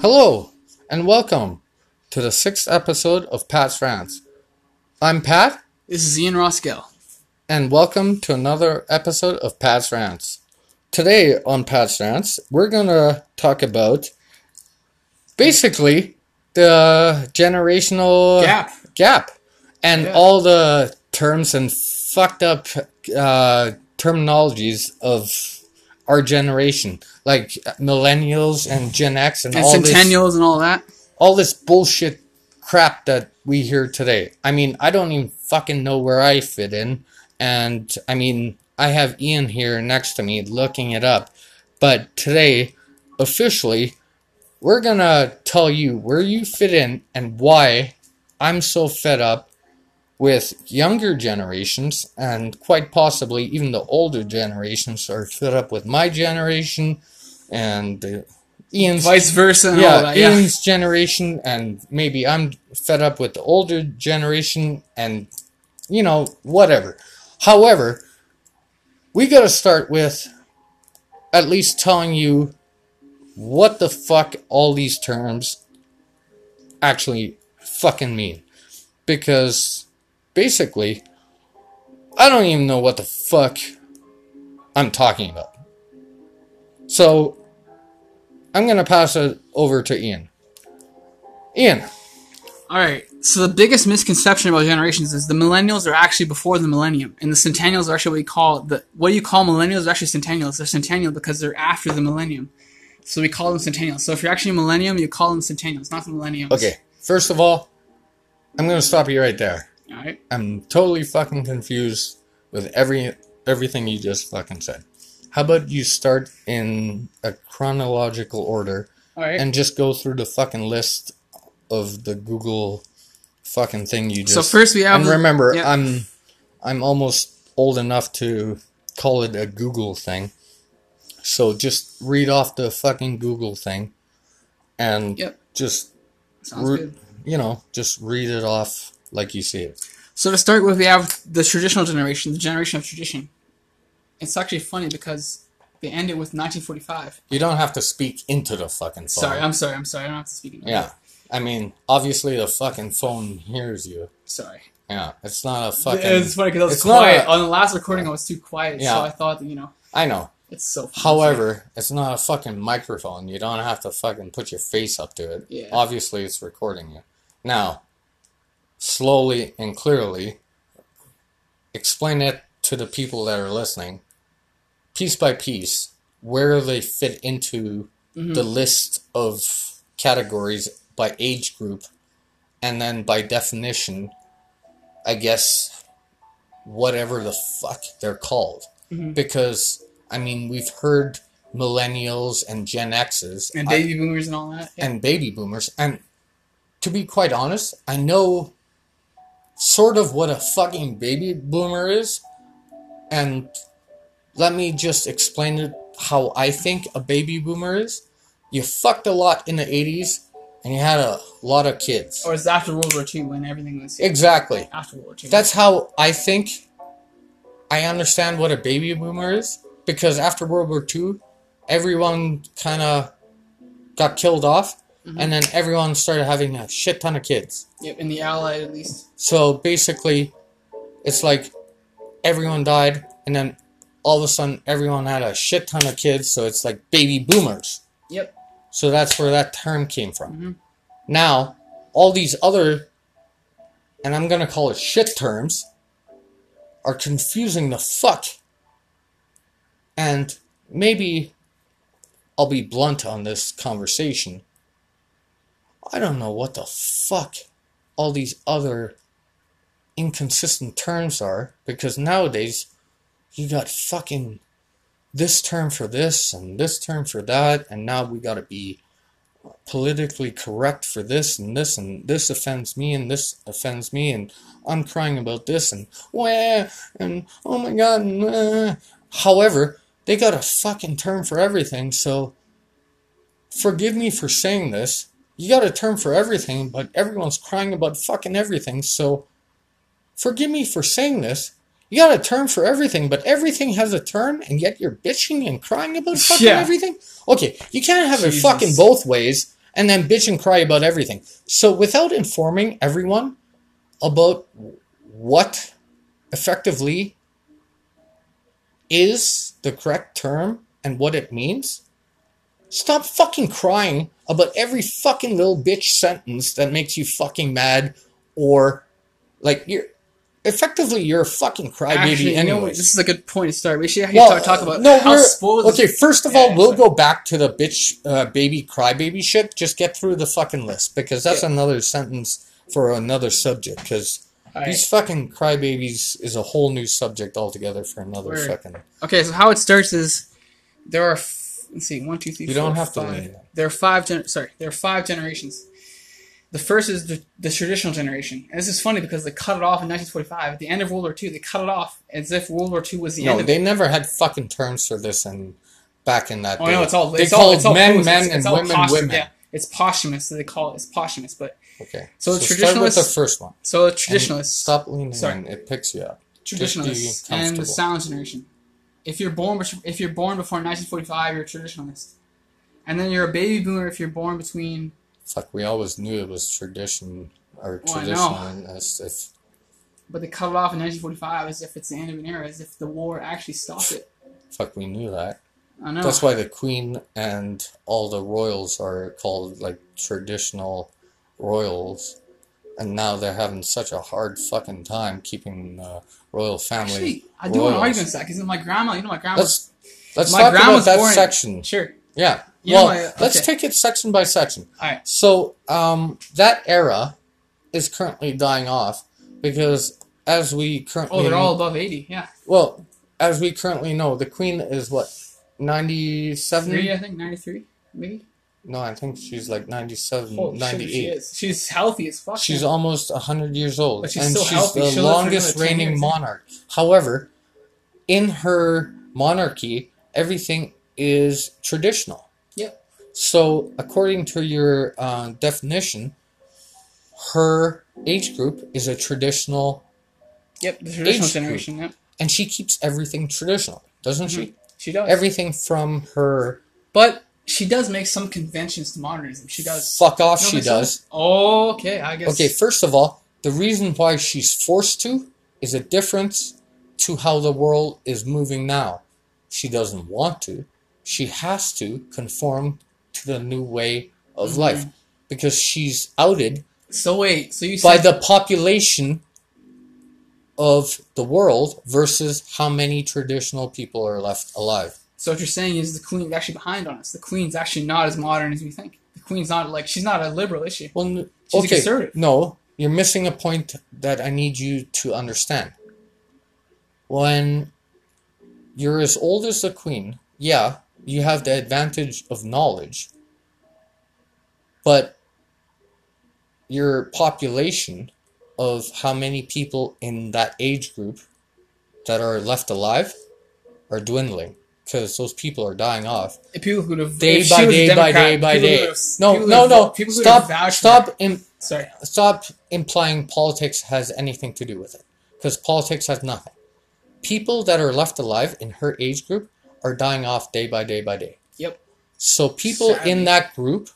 Hello, and welcome to the sixth episode of Pat's Rants. I'm Pat, This is Ian Roskell. and welcome to another episode of Pat's Rants. Today on Pat's Rants, we're gonna talk about basically the generational Gap. gap and Yeah. all the terms and fucked up uh, terminologies of our generation, like uh, millennials and Gen X and, And all this centennials and all that. all this bullshit crap that we hear today. I mean, I don't even fucking know where I fit in. And I mean, I have Ian here next to me looking it up. But today, officially, we're gonna tell you where you fit in and why I'm so fed up with younger generations and quite possibly even the older generations are fed up with my generation and uh, Ian's Vice versa and all yeah, that. Yeah. Ian's generation, and maybe I'm fed up with the older generation, and you know, whatever. However, we got to start with at least telling you what the fuck all these terms actually fucking mean. Because basically, I don't even know what the fuck I'm talking about. So, I'm gonna pass it over to Ian. Ian, All right. So the biggest misconception about generations is the millennials are actually before the millennium, and the centennials are actually what you call the what you call millennials are actually centennials. They're centennial because they're after the millennium. So we call them centennials. So if you're actually a millennium, you call them centennials, not the millenniums. okay. First of all, I'm gonna stop you right there. I'm totally fucking confused with every everything you just fucking said. How about you start in a chronological order right. and just go through the fucking list of the Google fucking thing you just. so first we have. and remember, yeah. I'm I'm almost old enough to call it a Google thing. So just read off the fucking Google thing, and Yep. just re- you know just read it off like you see it. So to start with, we have the traditional generation, the generation of tradition. It's actually funny because they end it with 1945. You don't have to speak into the fucking phone. Sorry, I'm sorry, I'm sorry. I don't have to speak. Into yeah, I mean, obviously the fucking phone hears you. Sorry. Yeah, it's not a fucking. it's funny because I was it's quiet a- on the last recording. I was too quiet, Yeah. so I thought that you know I know. it's so. Funny. However, it's not a fucking microphone. You don't have to fucking put your face up to it. Yeah. Obviously, it's recording you. Now, slowly and clearly, explain it to the people that are listening, piece by piece, where they fit into Mhm. the list of categories by age group, and then by definition, I guess, whatever the fuck they're called. Mhm. Because, I mean, we've heard millennials and Gen X's and I- baby boomers and all that. Yeah. and baby boomers. And to be quite honest, I know sort of what a fucking baby boomer is. And let me just explain it how I think a baby boomer is. You fucked a lot in the 80s and you had a lot of kids. or it's after World War II when everything was Exactly. after World War II. That's how I think I understand what a baby boomer is. Because after World War II, everyone kind of got killed off. Mhm. And then everyone started having a shit ton of kids. yep, in the Allied at least. So basically, it's like everyone died, and then all of a sudden, everyone had a shit ton of kids. So it's like baby boomers. Yep. So that's where that term came from. Mhm. Now, all these other, and I'm gonna call it shit terms, are confusing the fuck. And maybe I'll be blunt on this conversation. I don't know what the fuck all these other inconsistent terms are because nowadays you got fucking this term for this and this term for that and now we got to be politically correct for this and this and this offends me and this offends me and I'm crying about this and wah and oh my god and, uh. however they got a fucking term for everything so forgive me for saying this you got a term for everything but everyone's crying about fucking everything so forgive me for saying this You got a term for everything, but everything has a term, and yet you're bitching and crying about fucking Yeah. everything? Okay, you can't have Jesus. it fucking both ways and then bitch and cry about everything. So without informing everyone about what effectively is the correct term and what it means, stop fucking crying about every fucking little bitch sentence that makes you fucking mad or like you're effectively you're a fucking crybaby anyway. you know what? anyways. This is a good point to start. We should Well, talk, talk about no, how we're- spoiled. Okay, first of Yeah, all, we'll sorry. go back to the bitch, uh, baby, crybaby shit. Just get through the fucking list because that's Yeah. another sentence for another subject. Because All right. these fucking crybabies is a whole new subject altogether for another Word. fucking. Okay, so how it starts is there are let's see one two three. You don't four, have to five. lean. There are five. Gen- sorry, there are five generations. The first is the, the traditional generation, and this is funny because they cut it off in 1945 at the end of World War II. They cut it off as if World War II was the end No, they it. never had fucking terms for this and back in that Oh day. no, it's all they it's called all, it's all men men It's- and it's women women. Yeah, it's posthumous. So they call it. It's posthumous, but Okay, So start with the first one. so the And traditionalists. Stop leaning Sorry. in. It picks you up. Traditionalists and the sound generation. If you're born, if you're born before 1945, you're a traditionalist, and then you're a baby boomer if you're born between. Fuck, we always knew it was tradition or know. traditionalist. If But they cut it off in 1945 as if it's the end of an era, as if the war actually stopped it. fuck, we knew that. I know. That's why the queen and all the royals are called like traditional royals, and now they're having such a hard fucking time keeping the royal family. Actually, I do want to argue against that because my grandma, you know, my grandma. Let's let's My talk about that born- section. Sure. Yeah. You well, my- let's take it section by section. All right. So, um, that era is currently dying off because, as we currently Oh, they're all above 80. Yeah. well, as we currently know, the queen is what ninety-seven. Three, I think. 93, maybe. No, I think she's like 97, Holy shit, she 98. is. She's healthy as fuck. She's yeah. almost 100 years old. But she's and she's healthy. the for longest reigning years. monarch. However, in her monarchy, everything is traditional. Yep. So, according to your uh, definition, her age group is a traditional, Yep. The traditional Age generation. Yep. and she keeps everything traditional, doesn't she? She does. Everything from her but she does make some conventions to modernism. She does. fuck off, don't she does. Oh, okay. I guess. Okay, first of all, the reason why she's forced to is a difference to how the world is moving now. She doesn't want to. She has to conform to the new way of Mm-hmm. life because she's outed So wait. So you by said the population of the world versus how many traditional people are left alive. So what you're saying is the queen's actually behind on us. The queen's actually not as modern as we think. The queen's not like she's not a liberal, is she? Well, She's a okay, conservative. no, you're missing a point that I need you to understand. When you're as old as the queen, yeah, you have the advantage of knowledge, but your population of how many people in that age group that are left alive are dwindling because those people are dying off If people who have day by day by day by day. have- No, no, no. people who would have Stop, stop, im- Sorry. stop implying politics has anything to do with it because politics has nothing people that are left alive in her age group are dying off day by day by day Yep. so people Sadly. in that group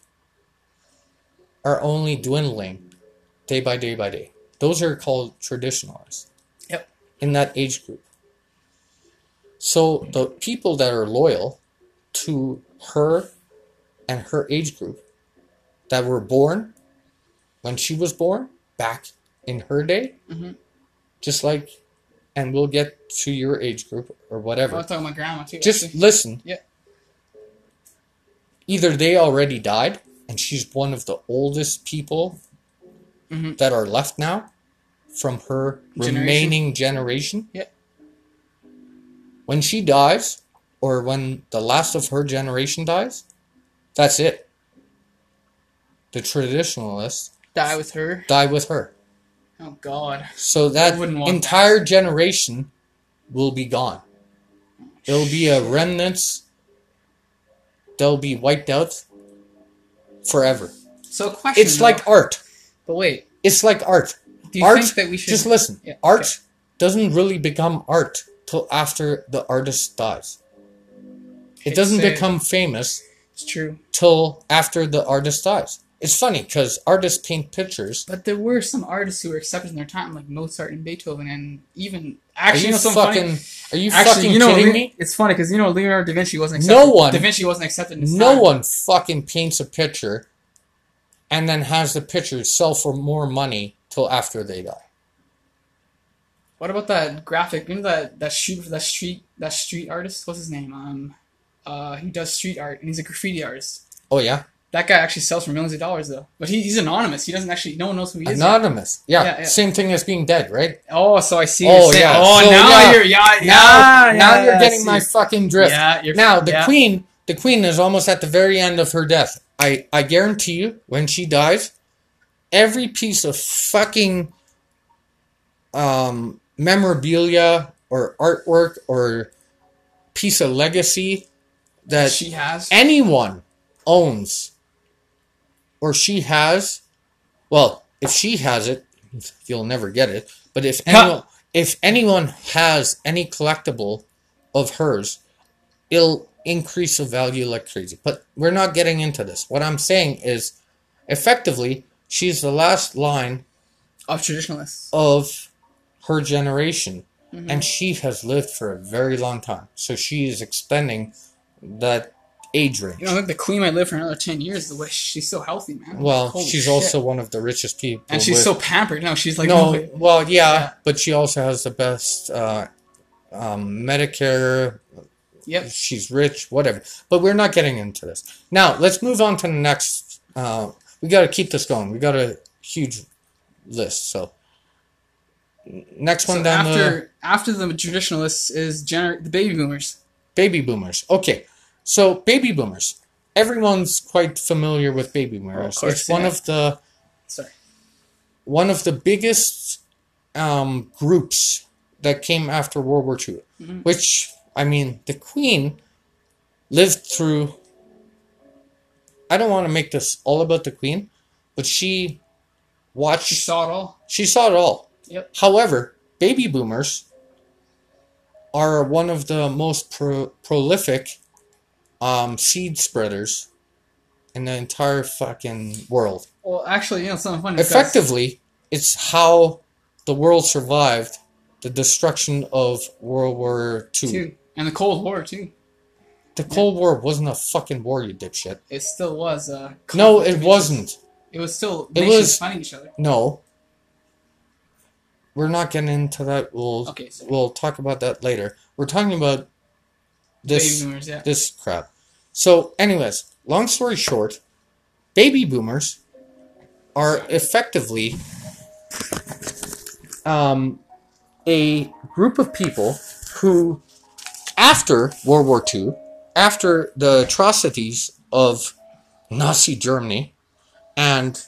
are only dwindling day by day by day those are called traditionalists Yep. in that age group so the people that are loyal to her and her age group that were born when she was born back in her day Mhm. just like and we'll get to your age group or I whatever was talking about grandma too. just actually. listen Yeah. either they already died and she's one of the oldest people Mhm. that are left now from her Generation. remaining generation Yeah. When she dies or when the last of her generation dies that's it the traditionalists die with her. die with her Oh God. so that entire generation will be gone There'll be a remnants. They'll be wiped out forever. So question. It's though. like art. But wait. It's like art. Do you art. think that we should Just listen. Yeah, art okay. doesn't really become art till after the artist dies. It doesn't become famous It's true. till after the artist dies. It's funny because artists paint pictures. But there were some artists who were accepted in their time, like Mozart and Beethoven, and even Are actually, you you know, fucking? funny? Are you Actually, fucking you know, kidding Le- me? it's funny because you know Leonardo da Vinci wasn't accepted. No one- Da Vinci wasn't accepted. In his No time. one fucking paints a picture and then has the picture sell for more money till after they die. What about that graphic? You know that that street that street that street artist? What's his name? Um, uh, he does street art and he's a graffiti artist. Oh yeah, That guy actually sells for millions of dollars though. But he, he's anonymous. He doesn't actually. No one knows who he is. anonymous. Yeah, Yeah, yeah. same thing as being dead, right? Oh, so I see. Oh, What you're saying. yeah. Oh, So, now yeah. you're yeah yeah. now, yeah, now you're getting my fucking drift. Yeah, you're Now the queen, the queen is almost at the very end of her death. I I guarantee you, when she dies, every piece of fucking um, memorabilia or artwork or piece of legacy that she has. anyone owns or she has, well, if she has it, you'll never get it. But if anyone, if anyone has any collectible of hers, it'll increase the value like crazy. But we're not getting into this. What I'm saying is, effectively, she's the last line of traditionalists. of her generation, Mhm. and she has lived for a very long time. So she is expending that age range. You know, I think the queen might live for another ten years. The way she's so healthy, man. Well, Holy she's shit. also one of the richest people. and she's with- so pampered. No, she's like no, no. well, yeah, Yeah. but she also has the best uh, um, Medicare. Yep. She's rich, whatever. But we're not getting into this now. Let's move on to the next. Uh, we got to keep this going. We got a huge list. So next one So down the after after the traditionalists is gener- the baby boomers. baby boomers. Okay, so baby boomers. Everyone's quite familiar with baby boomers. course, it's one of the Sorry. one of the biggest um, groups that came after World War II, Mhm. which I mean, the Queen lived through. I don't want to make this all about the Queen, but she watched. She saw it all. She saw it all. Yep. However, baby boomers are one of the most pro- prolific um, seed spreaders in the entire fucking world. Well, actually, you know something funny. Effectively, it's how the world survived the destruction of World War II. too, and the Cold War too. The Cold War wasn't a fucking war, you dipshit. It still was. Uh, No, it wasn't. It was still It nations was- fighting each other. No. We're not getting into that. We'll Okay, so we'll talk about that later. We're talking about this boomers. Yeah. this crap. So, anyways, long story short, baby boomers are effectively um, a group of people who, after World War II, after the atrocities of Nazi Germany and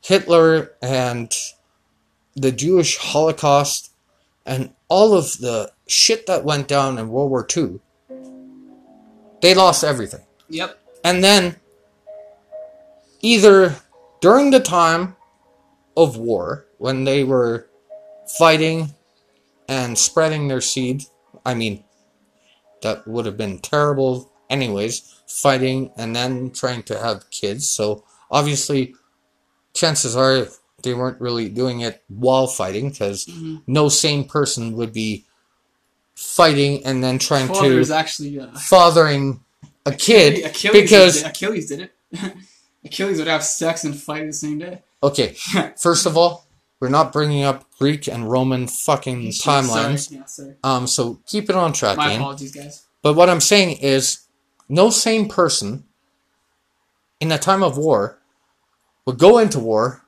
Hitler and the Jewish Holocaust and all of the shit that went down in World War II, they lost everything. Yep. And then, either during the time of war, when they were fighting and spreading their seed, I mean, that would have been terrible, anyways, fighting and then trying to have kids. So, obviously, chances are they weren't really doing it while fighting because Mhm. no sane person would be fighting and then trying Father to actually uh, fathering a kid Achilles because did, Achilles did it. Achilles would have sex and fight the same day. okay first of all we're not bringing up greek and roman fucking timelines Sorry. Yeah, sorry. um so keep it on track My Ian. apologies, guys. but what i'm saying is no sane person in a time of war would go into war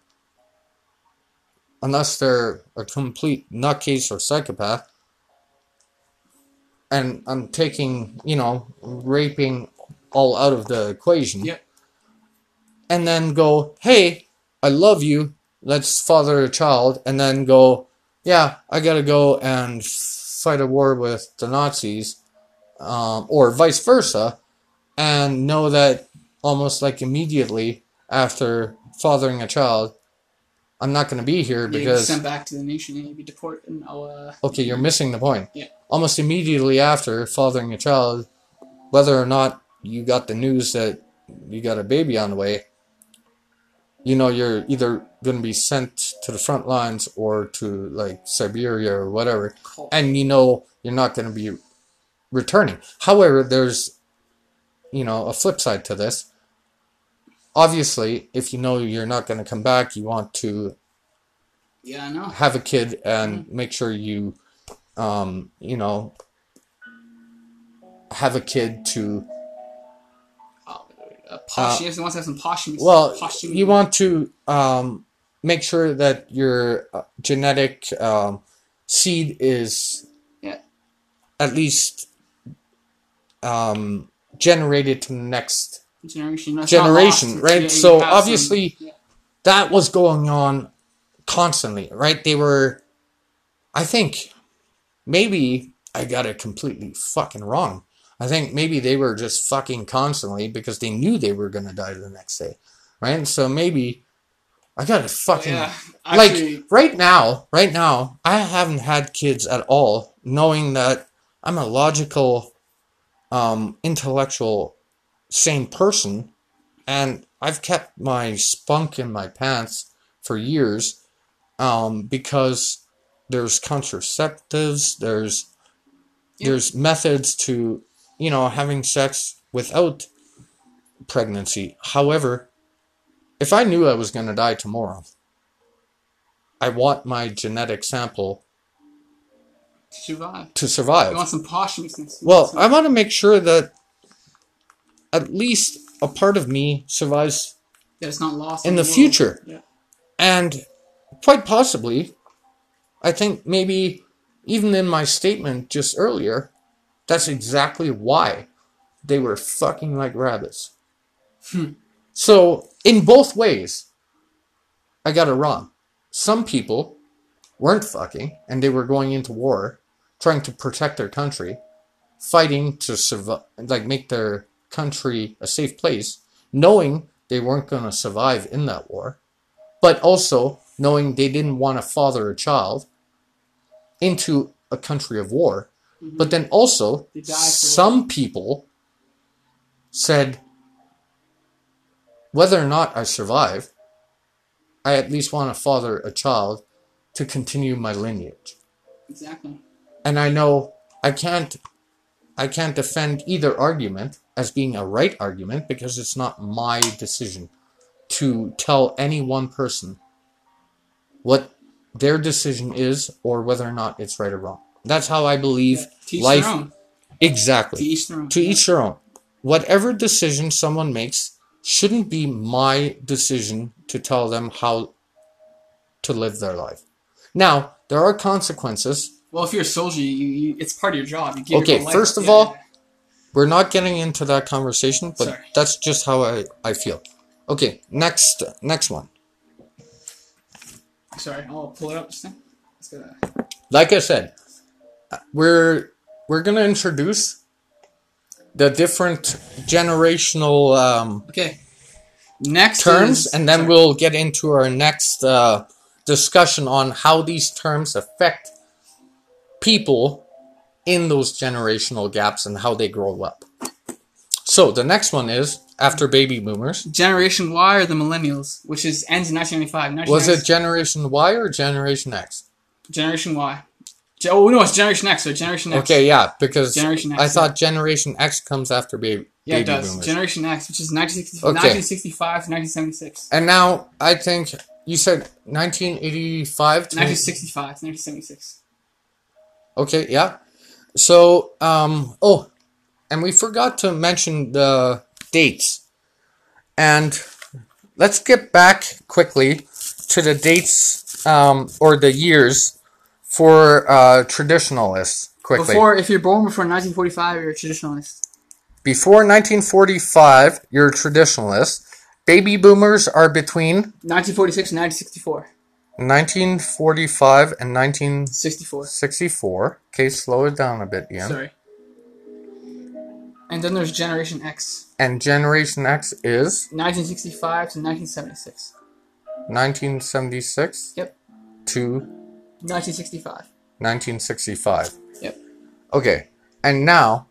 unless they're a complete nutcase or psychopath. And i'm taking you know raping all out of the equation. Yep. and then go, hey, I love you, let's father a child, and then go, yeah, I gotta go and fight a war with the Nazis, um, or vice versa, and know that almost like immediately after fathering a child, I'm not gonna be here because You'd because sent back to the nation and you'd be deported. And I'll, uh, Okay, you're missing the point. Yeah. Almost immediately after fathering a child, whether or not you got the news that you got a baby on the way, you know you're either going to be sent to the front lines or to like Siberia or whatever, Cool. and you know you're not going to be returning. However, there's you know a flip side to this. Obviously, if you know you're not going to come back, you want to Yeah, I know. have a kid and make sure you um you know have a kid to Oh, uh, wants to have some posthumous. well posthumous. you want to um make sure that your uh, genetic um seed is Yeah. at least um generated to the next generation. No, generation, lost. right? Yeah, So some- obviously- yeah. that was going on constantly, right? They were, I think, maybe I got it completely fucking wrong. I think maybe they were just fucking constantly because they knew they were gonna die the next day, right? So maybe I got it fucking yeah, like right now, right now, I haven't had kids at all, knowing that I'm a logical, um, intellectual, sane person, and I've kept my spunk in my pants for years, um, because there's contraceptives, there's Yeah. there's methods to, you know, having sex without pregnancy. However, if I knew I was going to die tomorrow, I want my genetic sample to survive. to survive. You want some posthumousness. Well, I want to make sure that at least a part of me survives, that it's not lost in the future. Yeah. and quite possibly, I think maybe even in my statement just earlier, that's exactly why they were fucking like rabbits. Hmm. So, in both ways, I got it wrong. Some people weren't fucking and they were going into war trying to protect their country, fighting to survive, like make their country a safe place, knowing they weren't going to survive in that war, but also knowing they didn't want to father a child into a country of war. Mm-hmm. But then also, They died it. some people said, whether or not I survive, I at least want to father a child to continue my lineage. Exactly. And I know I can't I can't defend either argument as being a right argument because it's not my decision to tell any one person what their decision is or whether or not it's right or wrong. That's how I believe Teach life their own. To exactly. each their own. To each their own. Whatever decision someone makes shouldn't be my decision to tell them how to live their life. Now, there are consequences Well, if you're a soldier, you, you it's part of your job. You Okay, your first of yeah, all- yeah. We're not getting into that conversation, but Sorry. that's just how I, I feel. Okay, next next one. sorry, I'll pull it up. Just a second. Let's go that. Like I said, we're we're gonna introduce the different generational um, Okay. Next terms, is- and then sorry. we'll get into our next uh, discussion on how these terms affect people in those generational gaps and how they grow up. So the next one is after baby boomers. Generation Y or the Millennials, which is ends in 1995. Was it Generation Y or Generation X? Generation Y? Oh no, it's Generation X. So Generation X. Okay, yeah, because Generation X, I yeah. thought Generation X comes after baby, Yeah, it does. boomers. Generation X, which is 1960, Okay. 1965 to 1976. and now I think you said 1985 to 1965 to 1976. Okay, yeah. So, um, oh, and we forgot to mention the dates. And let's get back quickly to the dates um, or the years for uh, traditionalists. Quickly. Before, if you're born before 1945, you're a traditionalist. Before 1945, you're a traditionalist. Baby boomers are between 1946 and 1964. 1945 and 1964. 64. Okay, slow it down a bit, Ian. Sorry. And then there's Generation X, And Generation X is 1965 to 1976. 1976 Yep. to 1965. 1965. Yep. Okay, and now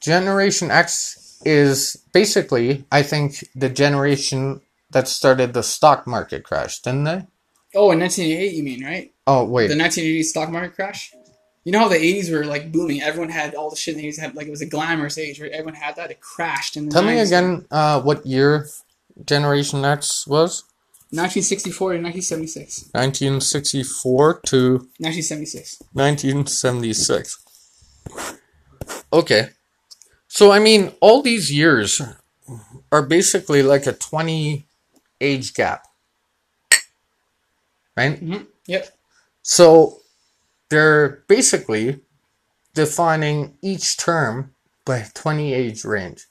Generation X is basically, I think, the generation that started the stock market crash, didn't they? Oh, in 1988, you mean, right? Oh wait, The 1980 stock market crash. You know how the 80s were like booming. Everyone had all the shit. in the 80s had like it was a glamorous age, right? Everyone had that. It crashed in the tell me again uh, what year Generation X was? 1964 to 1976. 1964 to 1976. 1976. Okay. So, I mean, all these years are basically like a 20 age gap. Right? hmm Yep. So, they're basically defining each term by 20 age range.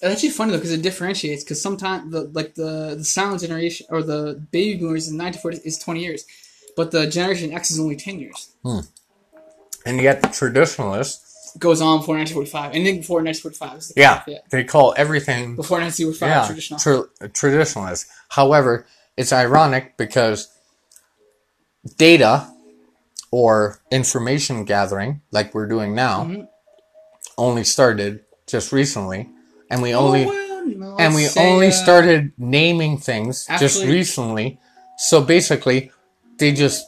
It's actually funny though because it differentiates. Because sometimes the like the the silent generation or the baby boomers in 1940 is 20 years, but the Generation X is only 10 years. Hmm. And yet, the traditionalists, goes on before 1945. Anything before 1945 the yeah, yeah. they call everything Before 1945 yeah, traditional. tra- traditionalist. However, it's ironic because data or information gathering, like we're doing now, Mhm. only started just recently, and we only oh, well, no, and we say, only uh, started naming things just recently. So basically, they just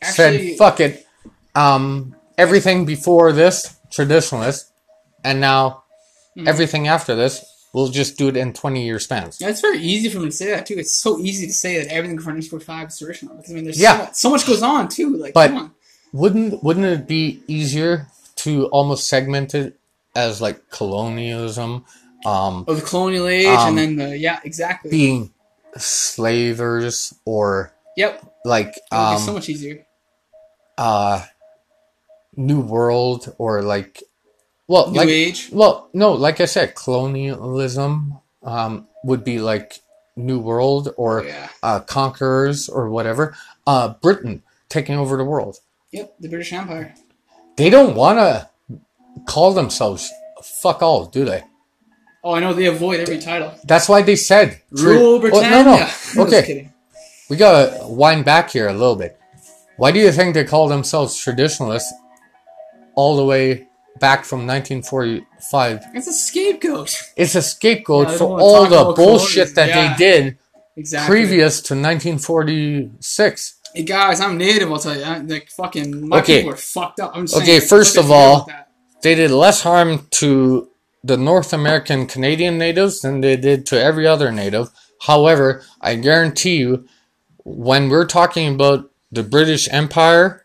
Actually, said, "Fuck it." Um, everything before this traditionalist, and now Mhm. everything after this, we'll just do it in twenty year spans. Yeah, it's very easy for me to say that too. It's so easy to say that everything before 1945 is traditional. Because I mean, there's Yeah. so, much, so much goes on too. Like, But- come on. Wouldn't wouldn't it be easier to almost segment it as like colonialism, um, Oh, the colonial age, Um, and then the yeah, exactly. being slavers, or yep, like be so um, much easier. uh, New World, or like, well, New like, age. well, no, like I said, colonialism um, would be like New World or yeah. uh, conquerors or whatever. Uh, Britain taking over the world. Yep, the British Empire. They don't want to call themselves fuck all, do they? Oh, I know they avoid every title. That's why they said Rule Oh, Britannia. no, no. Okay, we gotta wind back here a little bit. Why do you think they call themselves traditionalists all the way back from 1945? It's a scapegoat. It's a scapegoat Yeah, for all the about bullshit that colonialism. they did Exactly. previous to 1946. Hey guys, I'm native. I'll tell you. I, like fucking, my Okay. people are fucked up. I'm just Okay, saying, first of all- look at that. They did less harm to the North American Canadian natives than they did to every other native. However, I guarantee you, when we're talking about the British Empire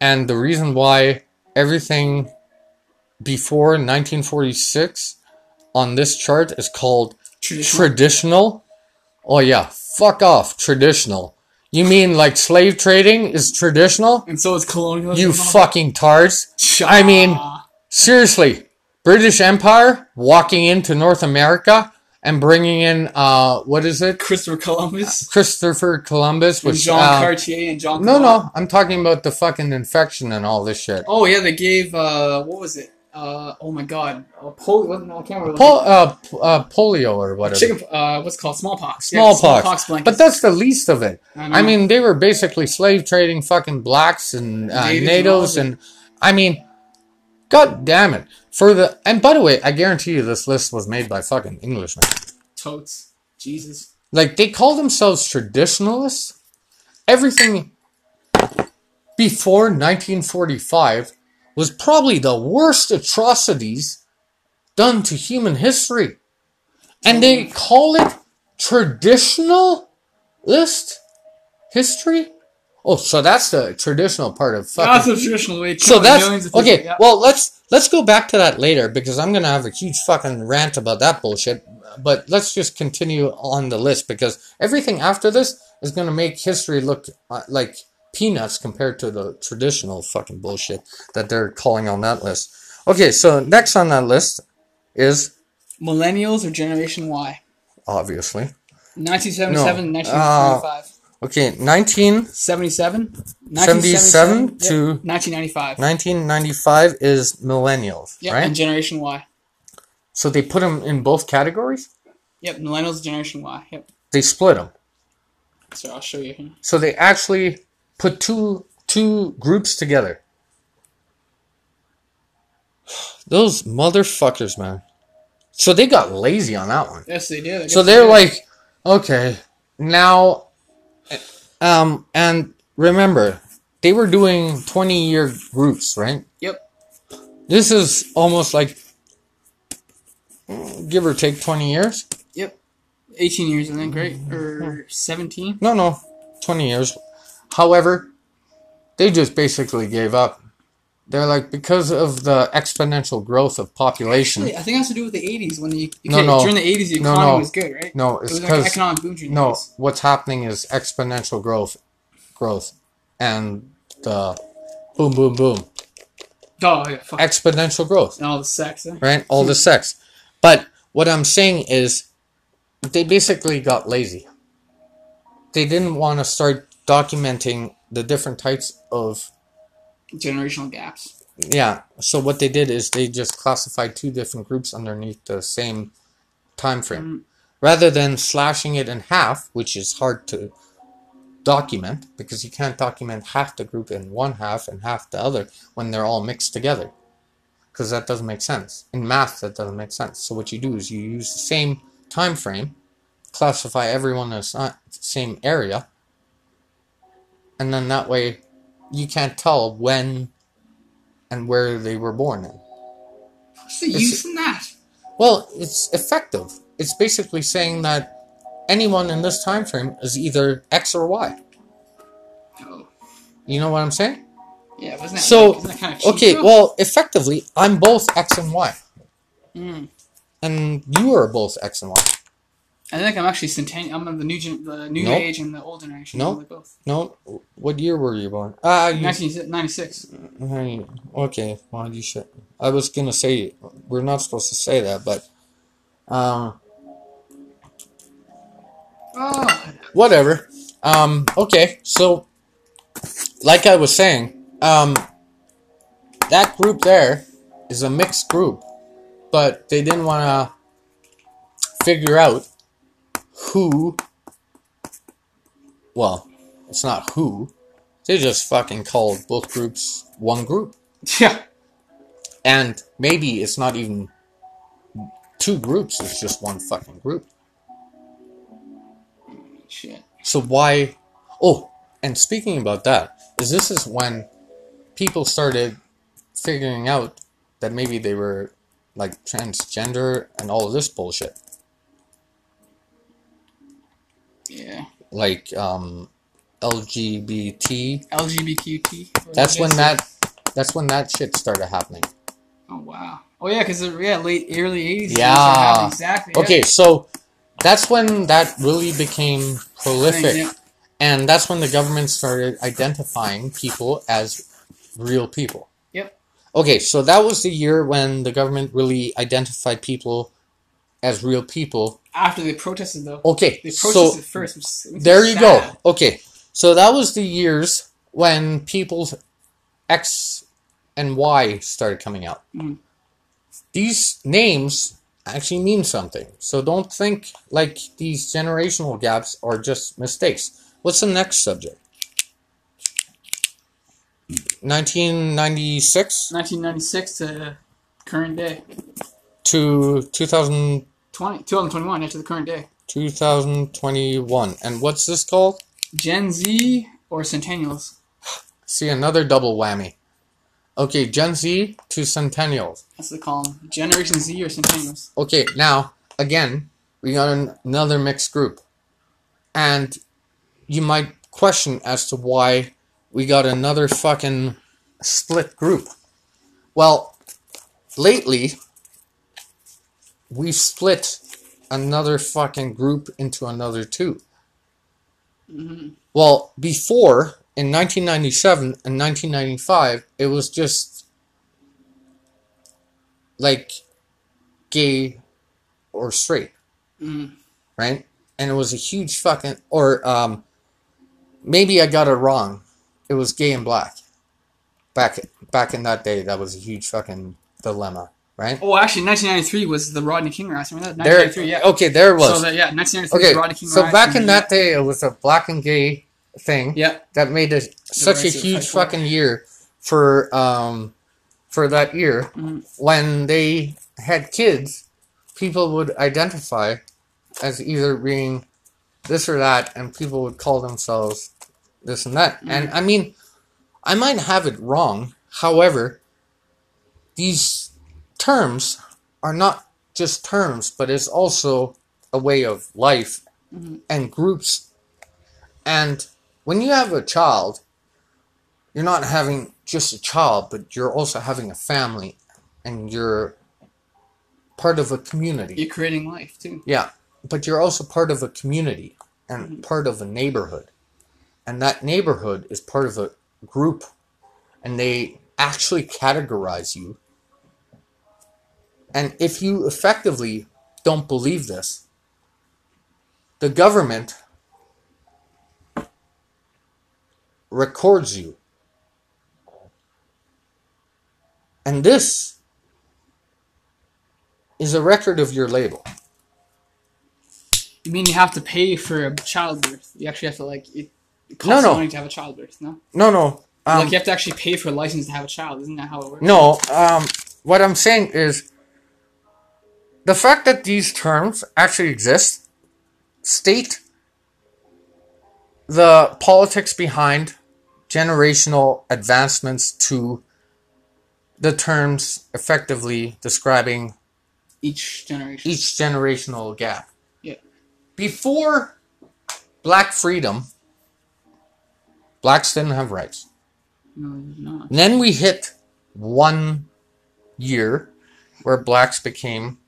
and the reason why everything before 1946 on this chart is called traditional. traditional. Oh yeah, fuck off, traditional. You mean like slave trading is traditional? and so is colonialism. You fucking tards. that. I mean-. Seriously, British Empire walking into North America and bringing in uh what is it? Christopher Columbus, Christopher Columbus, which John uh, Cartier, and John. no, no, I'm talking about the fucking infection and all this shit. Oh yeah, they gave uh, what was it? Uh, oh my god, uh, polio. No, I can't remember. Pol- uh, uh, polio or whatever. Chicken. Uh, what's called smallpox? Yeah, Smallpox. smallpox blanket. But that's the least of it. I. I mean, they were basically slave trading fucking blacks and uh, Natives and natives, and I mean, god damn it. For the and by the way, I guarantee you this list was made by fucking Englishmen. totes. Jesus. Like they call themselves traditionalists. Everything before 1945 was probably the worst atrocities done to human history. And they call it traditionalist history? Oh, so that's the traditional part of fucking That's the traditional way. so that's of okay. yeah. Well, let's let's go back to that later because I'm gonna have a huge fucking rant about that bullshit. But let's just continue on the list because everything after this is gonna make history look uh, like peanuts compared to the traditional fucking bullshit that they're calling on that list. Okay, so next on that list is Millennials or Generation Y? obviously 1977, No. 1995. Uh, okay 19, 77? 77 to 1995. 1995 is millennials, Yep, right? and Generation Y. So they put them in both categories. Yep, Millennials, Generation Y. Yep. They split them. So I'll show you here. So they actually put two two groups together. Those motherfuckers, man. So they got lazy on that one. Yes, they did. So they they're did. like, okay, now, um, and remember, they were doing 20 year groups, right? Yep. This is almost like, give or take 20 years. Yep. 18 years, I think, right? Or 17? No, no, 20 years. However, they just basically gave up. They're like, because of the exponential growth of population. Actually, I think it has to do with the 80s when the No, okay, no. during the 80s the No, economy no. was good, right? No, It it's was like because economic boom during No, 80s. what's happening is exponential growth, growth, and the boom, boom, boom, Oh, yeah, fuck. exponential growth, and all the sex. Eh? right? All the sex. But what I'm saying is, they basically got lazy. They didn't want to start documenting the different types of Generational gaps. yeah. So what they did is they just classified two different groups underneath the same time frame, Mm. rather than slashing it in half, which is hard to document because you can't document half the group in one half and half the other when they're all mixed together, because that doesn't make sense. In math, that doesn't make sense. So what you do is you use the same time frame, classify everyone as the same area, and then that way you can't tell when and where they were born in. What's the It's- use in that? Well, it's effective. It's basically saying that anyone in this time frame is either X or Y. Oh, You know what I'm saying? yeah, wasn't that, So, like, that kind of cheap, Okay, though? well, effectively, I'm both X and Y. Mm. And you are both X and Y. I think I'm actually centennial. I'm of the new gen- the new Nope. age and the old generation. Nope. I'm both. No? What year were you born? Ah, you. 1996. Okay, well, you should. I was gonna say, we're not supposed to say that, but. Um, Oh, whatever. Um, okay, so like I was saying, um, that group there is a mixed group, but they didn't want to figure out who. Well, it's not who. They just fucking called both groups one group, yeah. and maybe it's not even two groups. It's just one fucking group. Shit. So why? Oh, and speaking about that, is this is when people started figuring out that maybe they were like transgender and all of this bullshit, Yeah. like um, LGBT. LGBTQ. That's when that. That's when that shit started happening. Oh wow. Oh yeah, because yeah, late early 80s. Yeah. Exactly. yeah. Okay, so that's when that really became prolific. Yeah. And that's when the government started identifying people as real people. Yep. Okay, so that was the year when the government really identified people as real people. After they protested though. Okay, They so protested first. Which, which there you sad. go. Okay, so that was the years when people's X and Y started coming out. Mhm. These names actually mean something. So don't think like these generational gaps are just mistakes. What's the next subject? 1996 1996 to current day. to 2000, 20, 2021 yeah, to the current day. 2021. And what's this called? Gen Z or Centennials. See, another double whammy. Okay, Gen Z to Centennials. That's the call. Generation Z or Centennials. Okay, now, again, we got an, another mixed group. And you might question as to why we got another fucking split group. Well, lately, we've split another fucking group into another two. hmm Well, before, in 1997 and 1995, it was just like gay or straight, Mm. right? And it was a huge fucking, or um, maybe I got it wrong. It was gay and black. Back back in that day, that was a huge fucking dilemma, right? Oh, actually, 1993 was the Rodney King riots. Remember that? There, 1993, yeah. okay, there it was. So that, yeah, 1993 okay, was Rodney King so riots. back in that day, it was a black and gay thing. Yeah. that made it such a huge fucking year for um for that year Mhm. when they had kids people would identify as either being this or that, and people would call themselves this and that. And I mean, I might have it wrong. However, these terms are not just terms, but it's also a way of life mm-hmm. and groups. And when you have a child, you're not having just a child, but you're also having a family and you're part of a community. You're creating life too. Yeah, but you're also part of a community and mm-hmm. part of a neighborhood. And that neighborhood is part of a group, and they actually categorize you. And if you effectively don't believe this, the government records you. And this is a record of your label. You mean you have to pay for a childbirth? You actually have to like it, it No, costs no. money to have a childbirth. No, No, no. Um, like you have to actually pay for a license to have a child. Isn't that how it works? No, um, what I'm saying is the fact that these terms actually exist state the politics behind generational advancements to the terms effectively describing Each generation. each generational gap. Yeah. Before black freedom, blacks didn't have rights. No, you're not. And then we hit one year where blacks became,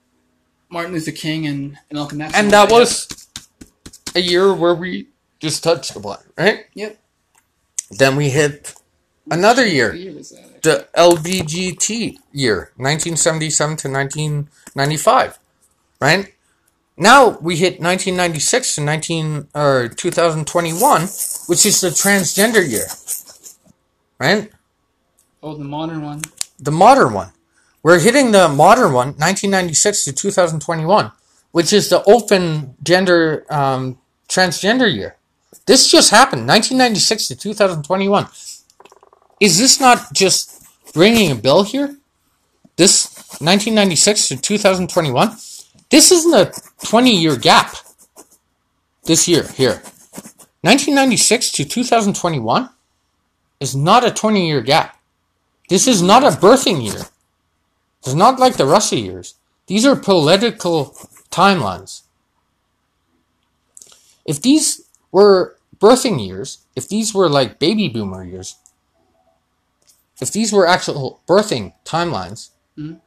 Martin Luther King and, and X. and that was a year where we just touched the black, right? Yep. Then we hit another year, year that? the LBGT year, 1977 to 1995, right? Now we hit 1996 to 19 or 2021, which is the transgender year, right? Oh, the modern one. the modern one. We're hitting the modern one, 1996 to 2021, which is the open gender um, transgender year. This just happened, 1996 to 2021. Is this not just ringing a bell here? This 1996 to 2021? This isn't a 20 year gap. This year, here. 1996 to 2021 is not a 20 year gap. This is not a birthing year. It's not like the Russia years. These are political timelines. If these were birthing years, if these were like baby boomer years, if these were actual birthing timelines, Mhm.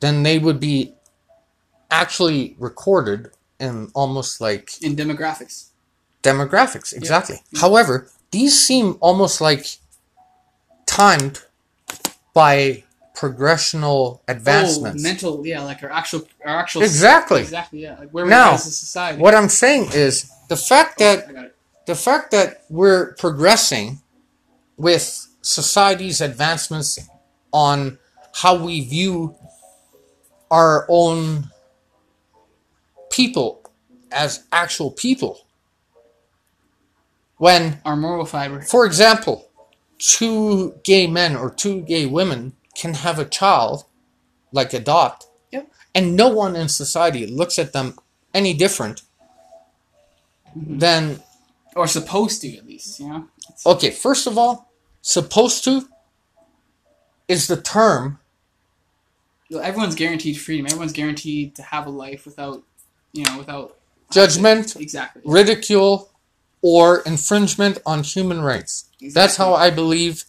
then they would be actually recorded in almost like In demographics. demographics exactly however these seem almost like timed by progressional advancements Oh, mental, yeah, like our actual, our actual. Exactly. Exactly, yeah. Like where we're Now, as a society. what i'm saying is the fact oh, that I got it. the fact that we're progressing with society's advancements on how we view our own people as actual people when Our moral fiber. For example, two gay men or two gay women can have a child, like adopt, Yep. and no one in society looks at them any different mm-hmm. than. Or supposed to, at least, you know? It's- Okay, first of all, supposed to is the term. know, everyone's guaranteed freedom. Everyone's guaranteed to have a life without, you know, without. Judgment, Exactly. ridicule, or infringement on human rights. That's how I believe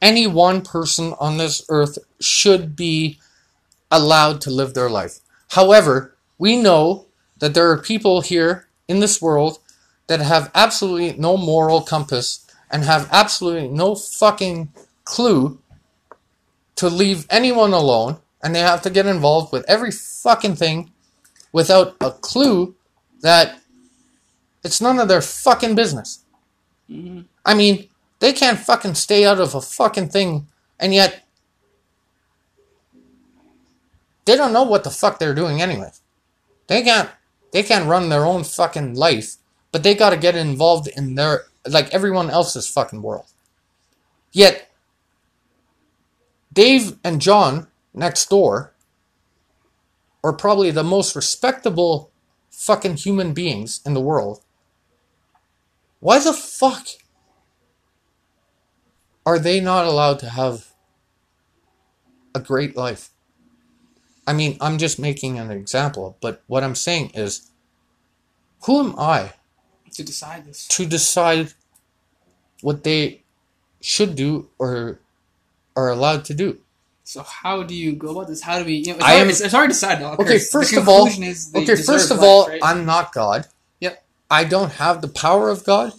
any one person on this earth should be allowed to live their life. However, we know that there are people here in this world that have absolutely no moral compass and have absolutely no fucking clue to leave anyone alone and they have to get involved with every fucking thing without a clue that it's none of their fucking business. Mhm. I mean, they can't fucking stay out of a fucking thing, and yet they don't know what the fuck they're doing anyway. They can't they can't run their own fucking life, but they got to get involved in their like everyone else's fucking world. Yet Dave and John next door are probably the most respectable fucking human beings in the world. Why the fuck are they not allowed to have a great life? I mean, I'm just making an example, but what I'm saying is who am I To decide this. to decide what they should do or are allowed to do? So how do you go about this? How do we? You know, it's, I hard, am- it's, it's hard to decide. Though. Okay, first of all, conclusion is they okay, first of life, all, right? I'm not God. I don't have the power of God.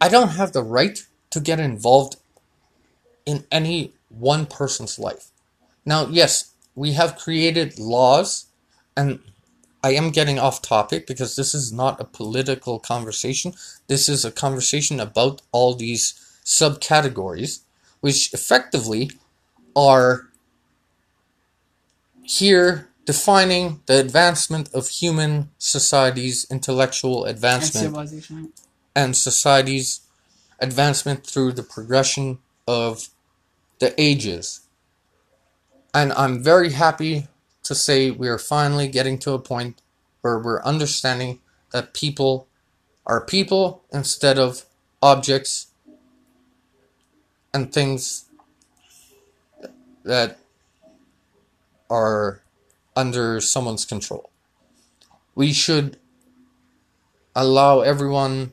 I don't have the right to get involved in any one person's life. Now, yes, we have created laws, and I am getting off topic because this is not a political conversation. This is a conversation about all these subcategories, which effectively are here defining the advancement of human society's intellectual and advancement civilization. and society's advancement through the progression of the ages. And I'm very happy to say we are finally getting to a point where we're understanding that people are people instead of objects and things that are under someone's control. We should allow everyone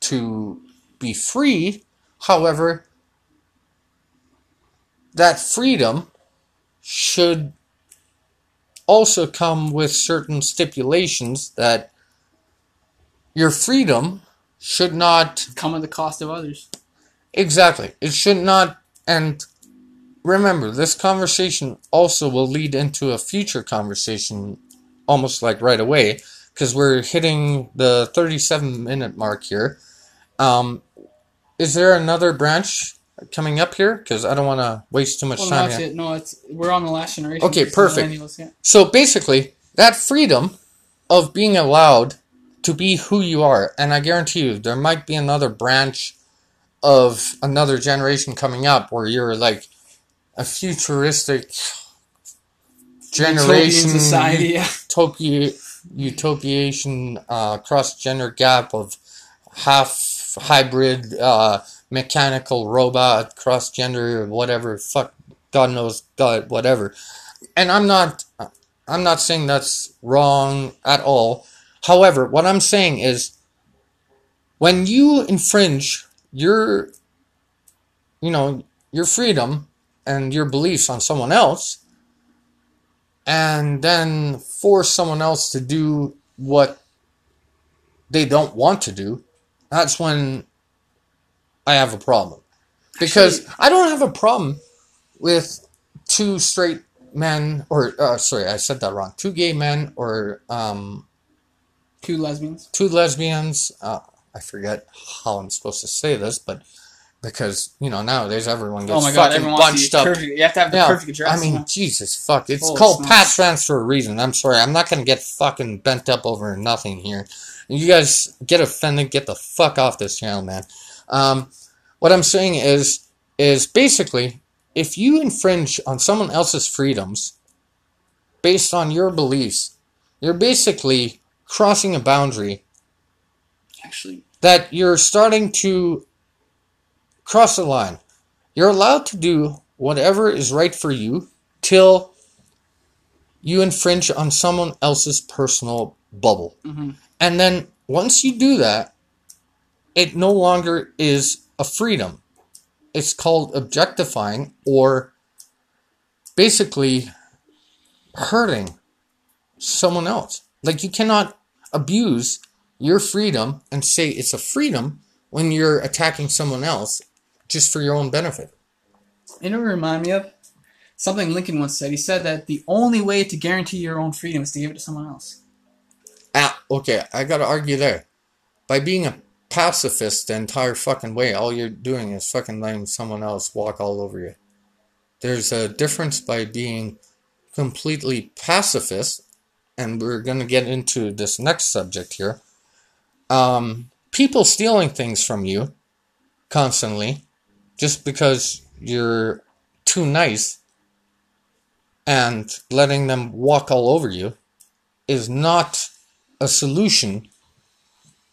to be free. However, that freedom should also come with certain stipulations that your freedom should not Come at the cost of others. Exactly. It should not. And remember, this conversation also will lead into a future conversation almost like right away because we're hitting the 37 minute mark here. Um, is there another branch coming up here? Because I don't want to waste too much Well, no, time that's here. it. No, it's we're on the last generation. Okay, perfect. yeah. So basically, that freedom of being allowed to be who you are, and I guarantee you, there might be another branch of another generation coming up where you're like a futuristic generation Utopian society. Yeah. utopia, utopiation uh, cross gender gap of half hybrid uh, mechanical robot cross gender whatever fuck God knows God whatever and I'm not I'm not saying that's wrong at all however what I'm saying is when you infringe your you know your freedom and your beliefs on someone else and then force someone else to do what they don't want to do, that's when I have a problem. Because I don't have a problem with two straight men, or uh, sorry, I said that wrong. Two gay men, or um, Two lesbians. two lesbians. Uh, I forget how I'm supposed to say this, but because you know nowadays everyone gets oh my god, fucking bunched up perfect. You have to have the yeah, perfect address. I mean? Jesus, fuck. It's Holy called. Pat's Rants for a reason. I'm sorry. I'm not going to get fucking bent up over nothing here. You guys get offended, get the fuck off this channel, man. Um, what I'm saying is, is basically, if you infringe on someone else's freedoms based on your beliefs, you're basically crossing a boundary actually, that you're starting to cross the line. You're allowed to do whatever is right for you till you infringe on someone else's personal bubble. Mhm. And then once you do that, it no longer is a freedom. It's called objectifying or basically hurting someone else. Like you cannot abuse your freedom and say it's a freedom when you're attacking someone else just for your own benefit. know it remind me of? Something Lincoln once said. He said that the only way to guarantee your own freedom is to give it to someone else. Ah, okay, I gotta argue there. By being a pacifist the entire fucking way, all you're doing is fucking letting someone else walk all over you. There's a difference by being completely pacifist, and we're gonna get into this next subject here. Um, people stealing things from you constantly just because you're too nice and letting them walk all over you is not a solution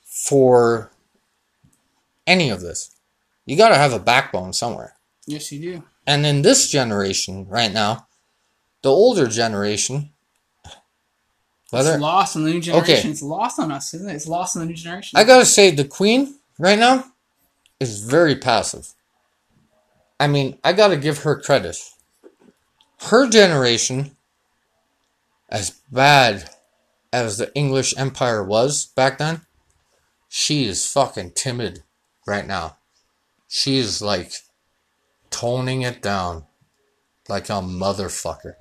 for any of this. You got to have a backbone somewhere. Yes, you do. And in this generation right now, the older generation, whether it's lost on the new generation. Okay. It's lost on us, isn't it? It's lost on the new generation. I gotta say, the queen right now is very passive. I mean, I gotta give her credit. Her generation, as bad as the English Empire was back then, she is fucking timid right now. She is like toning it down like a motherfucker.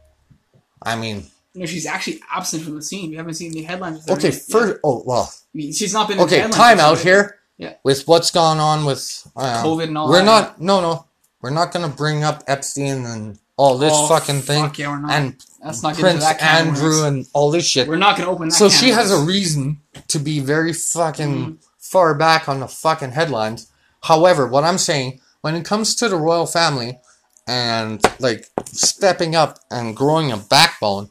I mean, you know, she's actually absent from the scene. We haven't seen the headlines. okay, yet. first, oh, well, I mean, she's not been. in the Okay, time out here. Yeah. With what's gone on with uh, COVID and all We're that, not. No, no. We're not gonna bring up Epstein and all this Oh, fucking thing fuck yeah, we're not. and Let's not get into Prince that can of Andrew worms. and all this shit. We're not going to open that. So can she of has a worms. reason to be very fucking Mm-hmm. far back on the fucking headlines. However, what I'm saying, when it comes to the royal family and like stepping up and growing a backbone,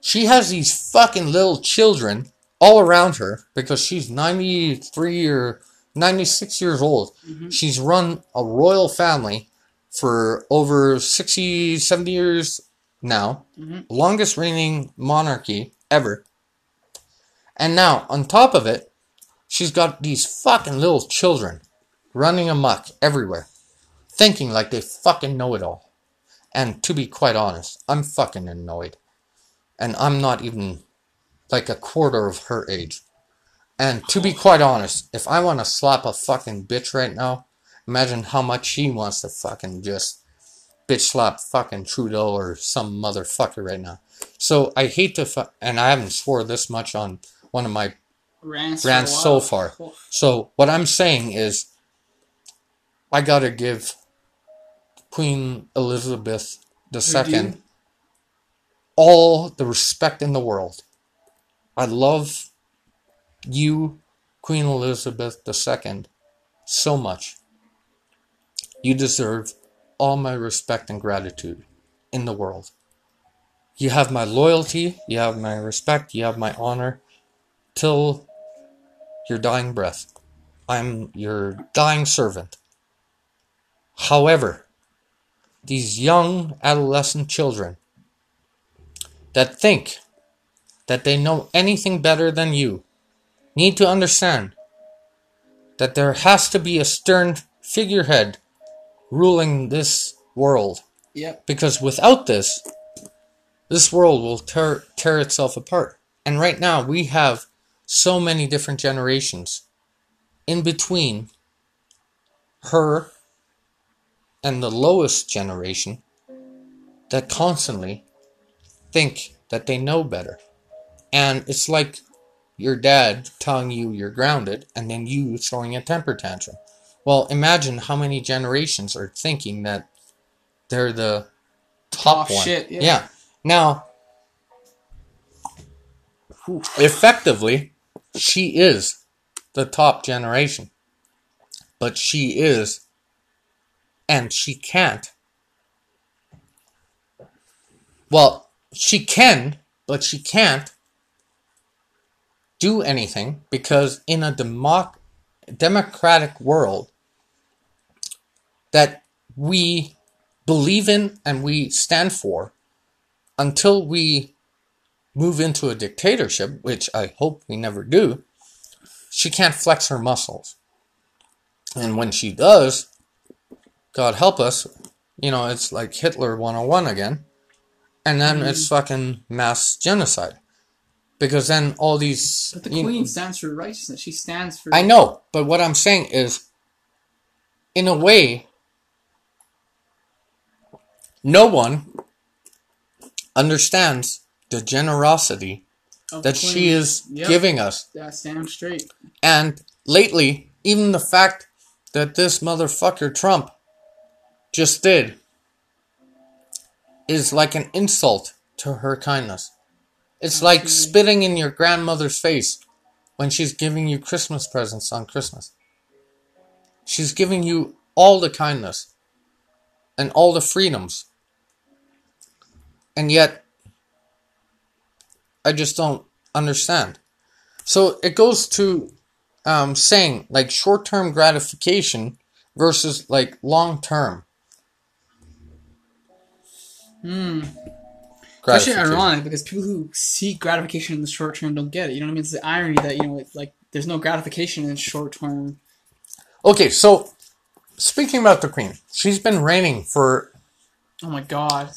she has these fucking little children all around her because she's 93 or 96 years old. Mm-hmm. She's run a royal family for over 60, 70 years now. Mhm. Longest reigning monarchy ever. And now, on top of it, she's got these fucking little children running amok everywhere, thinking like they fucking know it all. And to be quite honest, I'm fucking annoyed. And I'm not even like a quarter of her age. And to be quite honest, if I want to slap a fucking bitch right now, imagine how much she wants to fucking just bitch slap fucking Trudeau or some motherfucker right now. So I hate to, fu- and I haven't swore this much on one of my rants, rants so far. So what I'm saying is, I gotta give Queen Elizabeth II all the respect in the world. I love you, Queen Elizabeth II, so much. You deserve all my respect and gratitude in the world. You have my loyalty, you have my respect, you have my honor till your dying breath. I'm your dying servant. However, these young adolescent children that think that they know anything better than you need to understand that there has to be a stern figurehead ruling this world. Yep. because without this this world will tear tear itself apart. And right now we have so many different generations in between her and the lowest generation that constantly think that they know better. And it's like your dad telling you you're grounded and then you throwing a temper tantrum well imagine how many generations are thinking that they're the top Top one. shit, yeah. yeah. Now effectively she is the top generation but she is and she can't. Well she can but she can't do anything because in a democ- democratic world that we believe in and we stand for until we move into a dictatorship, which I hope we never do, she can't flex her muscles. And when she does, God help us, you know, it's like Hitler 101 again. And then mm-hmm. it's fucking mass genocide. Because then all these. But the queen stands for righteousness. She stands for. I know, but what I'm saying is, in a way, no one understands the generosity of that the she is Yep. giving us. Stand straight. And lately, even the fact that this motherfucker Trump just did is like an insult to her kindness. It's like spitting in your grandmother's face when she's giving you Christmas presents on Christmas. She's giving you all the kindness and all the freedoms. And yet I just don't understand. So it goes to um, saying like short term gratification versus like long term. Hmm. Actually ironic because people who seek gratification in the short term don't get it. You know what I mean? It's the irony that you know, it's like there's no gratification in short term. Okay, so speaking about the queen, she's been reigning for. Oh my god,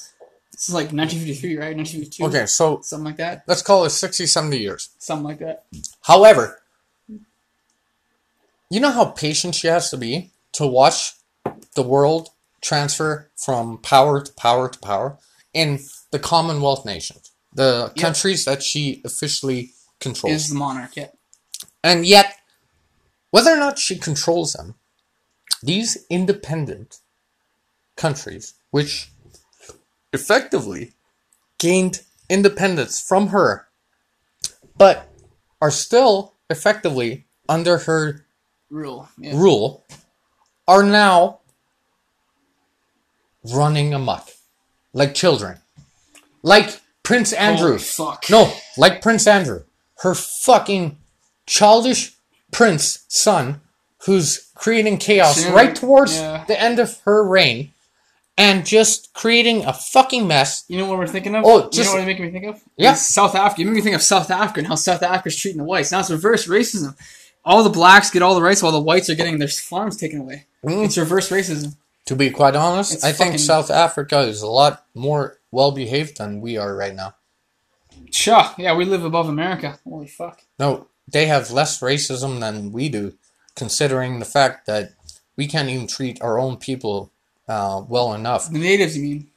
this is like 1953, right? 1952. Okay, so something like that. Let's call it 60, 70 years. Something like that. However, you know how patient she has to be to watch the world transfer from power to power to power in the Commonwealth nations, the yep. countries that she officially controls. Is the monarch, yeah. And yet, whether or not she controls them, these independent countries, which effectively gained independence from her, but are still effectively under her rule, yeah. rule, are now running amok like children. Like Prince oh, Andrew. fuck. No, like Prince Andrew. Her fucking childish prince son who's creating chaos right towards yeah. the end of her reign and just creating a fucking mess. You know what we're thinking of? Oh, just, you know what it's making me think of? Yeah. South Africa. You make me think of South Africa and how South Africa's treating the whites. Now it's reverse racism. All the blacks get all the rights while the whites are getting their farms taken away. Mm. It's reverse racism. To be quite honest, it's I think South Africa is a lot more well behaved than we are right now. Sure. Yeah, we live above America. Holy fuck. No, they have less racism than we do, considering the fact that we can't even treat our own people uh, well enough. The natives, you mean?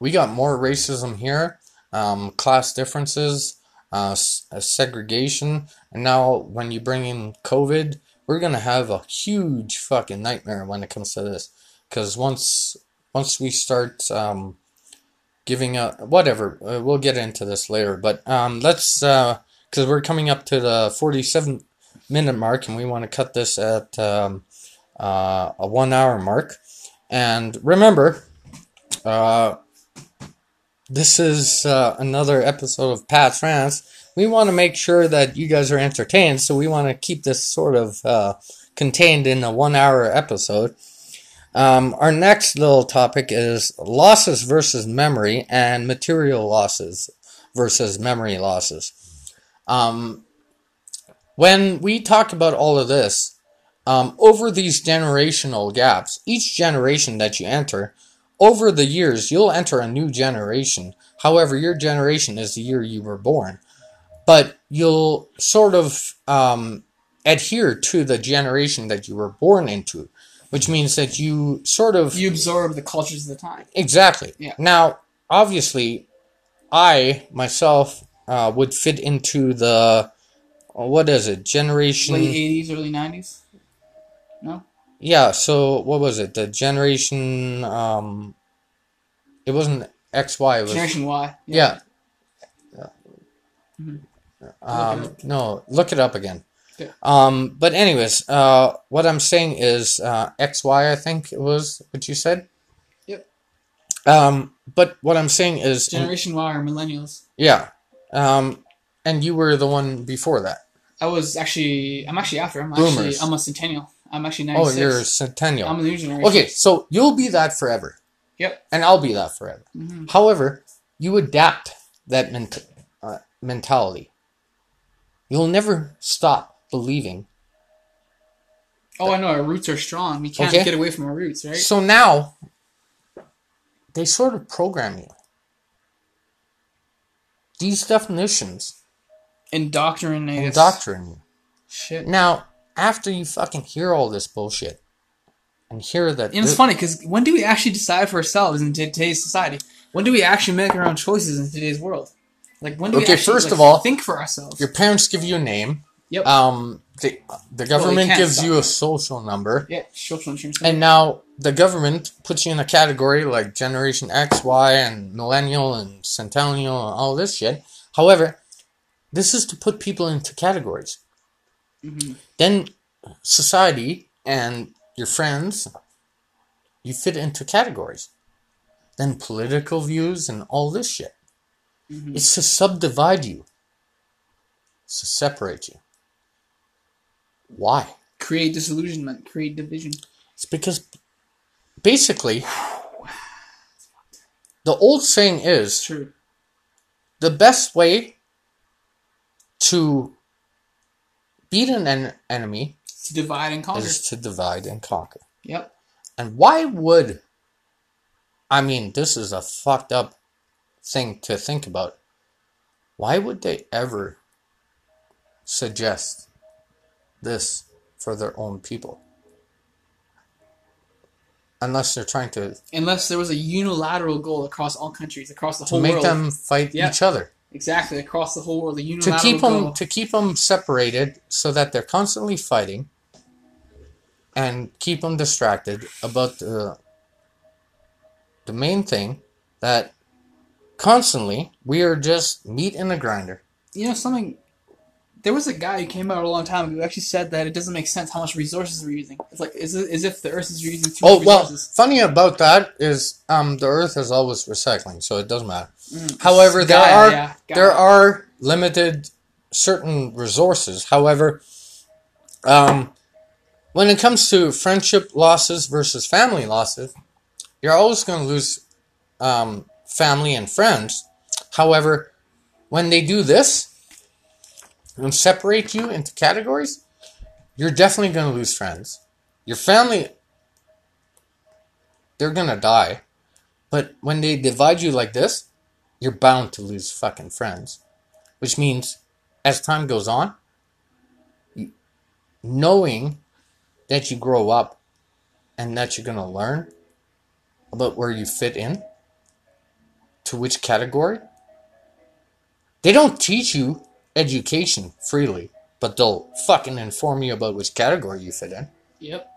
We got more racism here, um, class differences, uh, uh segregation, and now when you bring in COVID, we're gonna have a huge fucking nightmare when it comes to this. Because once once we start um, giving up, whatever, uh, we'll get into this later. But um, let's because uh, we're coming up to the forty-seven minute mark, and we want to cut this at um, uh, a one hour mark. And remember, uh, this is uh, another episode of Pat's Rants we want to make sure that you guys are entertained, so we want to keep this sort of uh, contained in a one hour episode. Um, our next little topic is losses versus memory and material losses versus memory losses. Um, when we talk about all of this, um, over these generational gaps, each generation that you enter, over the years, you'll enter a new generation. However, your generation is the year you were born but you'll sort of um, adhere to the generation that you were born into, which means that you sort of you absorb the cultures of the time. Exactly. Yeah. Now, obviously, I myself uh, would fit into the what is it generation late eighties, early nineties. No. Yeah. So what was it? The generation. Um, it wasn't X Y. It was generation Y. Yeah. yeah. Mm-hmm. Um, no, look it up again. Yeah. Um, but anyways, uh, what I'm saying is uh, XY, I think it was what you said. Yep. Um, but what I'm saying is Generation Y or millennials. Yeah. Um, and you were the one before that. I was actually. I'm actually after. I'm Boomers. actually. I'm a centennial. I'm actually 96. Oh, you're a centennial. I'm a new generation. Okay, so you'll be that forever. Yep. And I'll be that forever. Mm-hmm. However, you adapt that ment- uh, mentality. You'll never stop believing. Oh, I know. Our roots are strong. We can't okay? get away from our roots, right? So now, they sort of program you. These definitions indoctrinate indoctrinate you. Shit. Now, after you fucking hear all this bullshit and hear that, and it's funny because when do we actually decide for ourselves in today's society? When do we actually make our own choices in today's world? Like when do okay, we actually, first like, of all, think for ourselves? Your parents give you a name. Yep. Um, the, the government well, gives you a social number. Yeah, social insurance. And now the government puts you in a category like Generation X, Y, and Millennial and Centennial and all this shit. However, this is to put people into categories. Mm-hmm. Then society and your friends, you fit into categories. Then political views and all this shit. Mhm. It's to subdivide you. It's to separate you. Why? Create disillusionment, create division. It's because basically the old saying is true. the best way to beat an en- enemy To divide and conquer. is to divide and conquer. Yep. And why would I mean, this is a fucked up thing to think about. Why would they ever suggest this for their own people? Unless they're trying to, Unless there was a unilateral goal across all countries, across the whole world. to whole make world. them fight Yeah. each other. Exactly across the whole world. A To keep goal. them to keep them separated so that they're constantly fighting and keep them distracted about the the main thing that constantly we are just meat in a grinder. you know something. There was a guy who came out a long time ago who actually said that it doesn't make sense how much resources we're using. It's like as, as if the Earth is using too Oh much well, resources. funny about that is um the Earth is always recycling, so it doesn't matter. Mm. However, there Gaia, are yeah, there are limited certain resources. However, um, when it comes to friendship losses versus family losses, you're always going to lose um, family and friends. However, when they do this and separate you into categories, you're definitely going to lose friends. Your family, they're going to die. But when they divide you like this, you're bound to lose fucking friends. Which means, as time goes on, knowing that you grow up and that you're going to learn about where you fit in, to which category, they don't teach you education freely, but they'll fucking inform you about which category you fit in. Yep.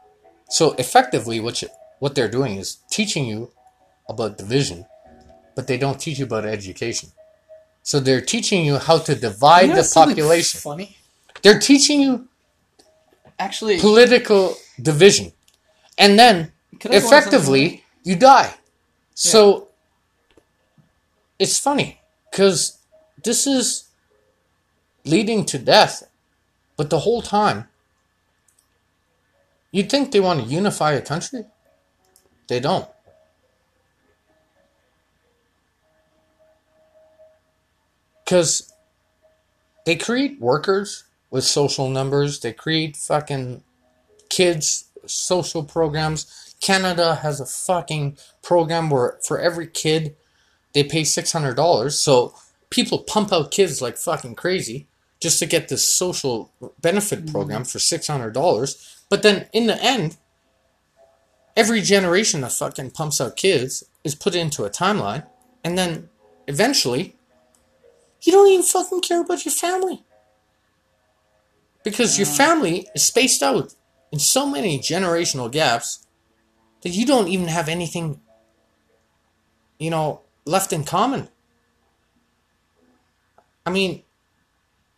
So effectively, what you, what they're doing is teaching you about division, but they don't teach you about education. So they're teaching you how to divide You know the population. Funny. They're teaching you Actually, political division, and then could I go on something effectively you die. So it's funny because this is leading to death, but the whole time you'd think they want to unify a country. They don't. Because they create workers with social numbers, they create fucking kids social programs. Canada has a fucking program where for every kid they pay six hundred dollars. So people pump out kids like fucking crazy just to get this social benefit mm-hmm. program for six hundred dollars. But then in the end, every generation that fucking pumps out kids is put into a timeline, and then eventually, you don't even fucking care about your family because your mm. family is spaced out in so many generational gaps that you don't even have anything, you know, left in common. I mean,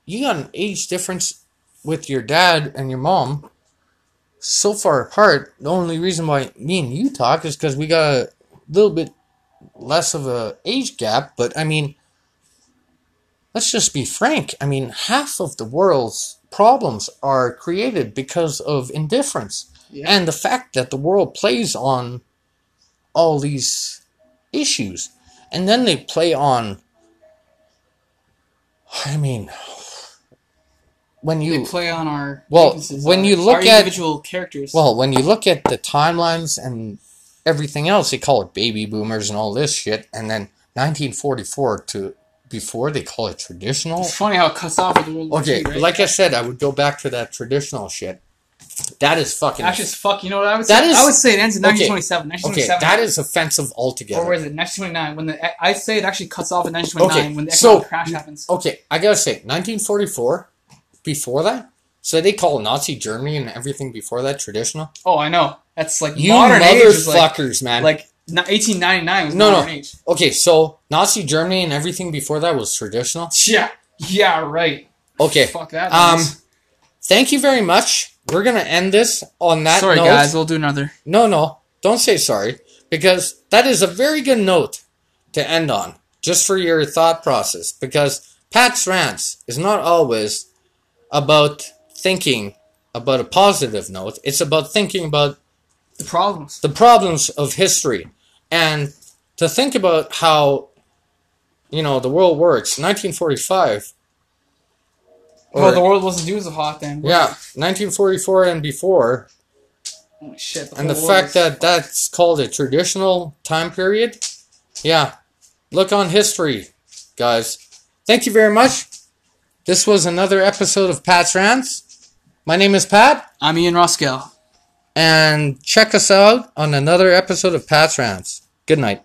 you got an age difference with your dad and your mom so far apart. The only reason why me and you talk is because we got a little bit less of a age gap. But I mean, let's just be frank. I mean, half of the world's problems are created because of indifference Yeah. and the fact that the world plays on all these issues and then they play on i mean when They you play on our Well, when you look at- individual characters. well when you look at the timelines and everything else they call it baby boomers and all this shit and then 1944 to before they call it traditional it's funny how it cuts off with the World okay right? like i said i would go back to that traditional shit that is fucking Actually, just fuck. You know what I would That say? is- I would say it ends in okay. 1927. okay that is offensive altogether or is it? 1929. When the I say it actually cuts off in 1929 Okay, when the so- economic crash happens. Okay, I gotta say, 1944, before that, so they call Nazi Germany and everything before that traditional? Oh, I know. That's like You modern is like motherfuckers, man. like 1899 was No, no. age. okay, so Nazi Germany and everything before that was traditional? Yeah, yeah, right. Okay, Fuck that. um, thank you very much. We're gonna end this on that sorry note. guys, we'll do another. No, no, don't say sorry. because that is a very good note to end on, just for your thought process. Because Pat's rants is not always about thinking about a positive note, it's about thinking about The problems. the problems of history. And to think about how you know the world works 1945 well, the world wasn't doing so hot then. yeah 1944 and before. Holy shit. and the fact that that's called a traditional time period? Yeah. Look on history guys. Thank you very much this was another episode of pat's rants. My name is pat. I'm Ian Roskell. and check us out on another episode of pat's rants. Good night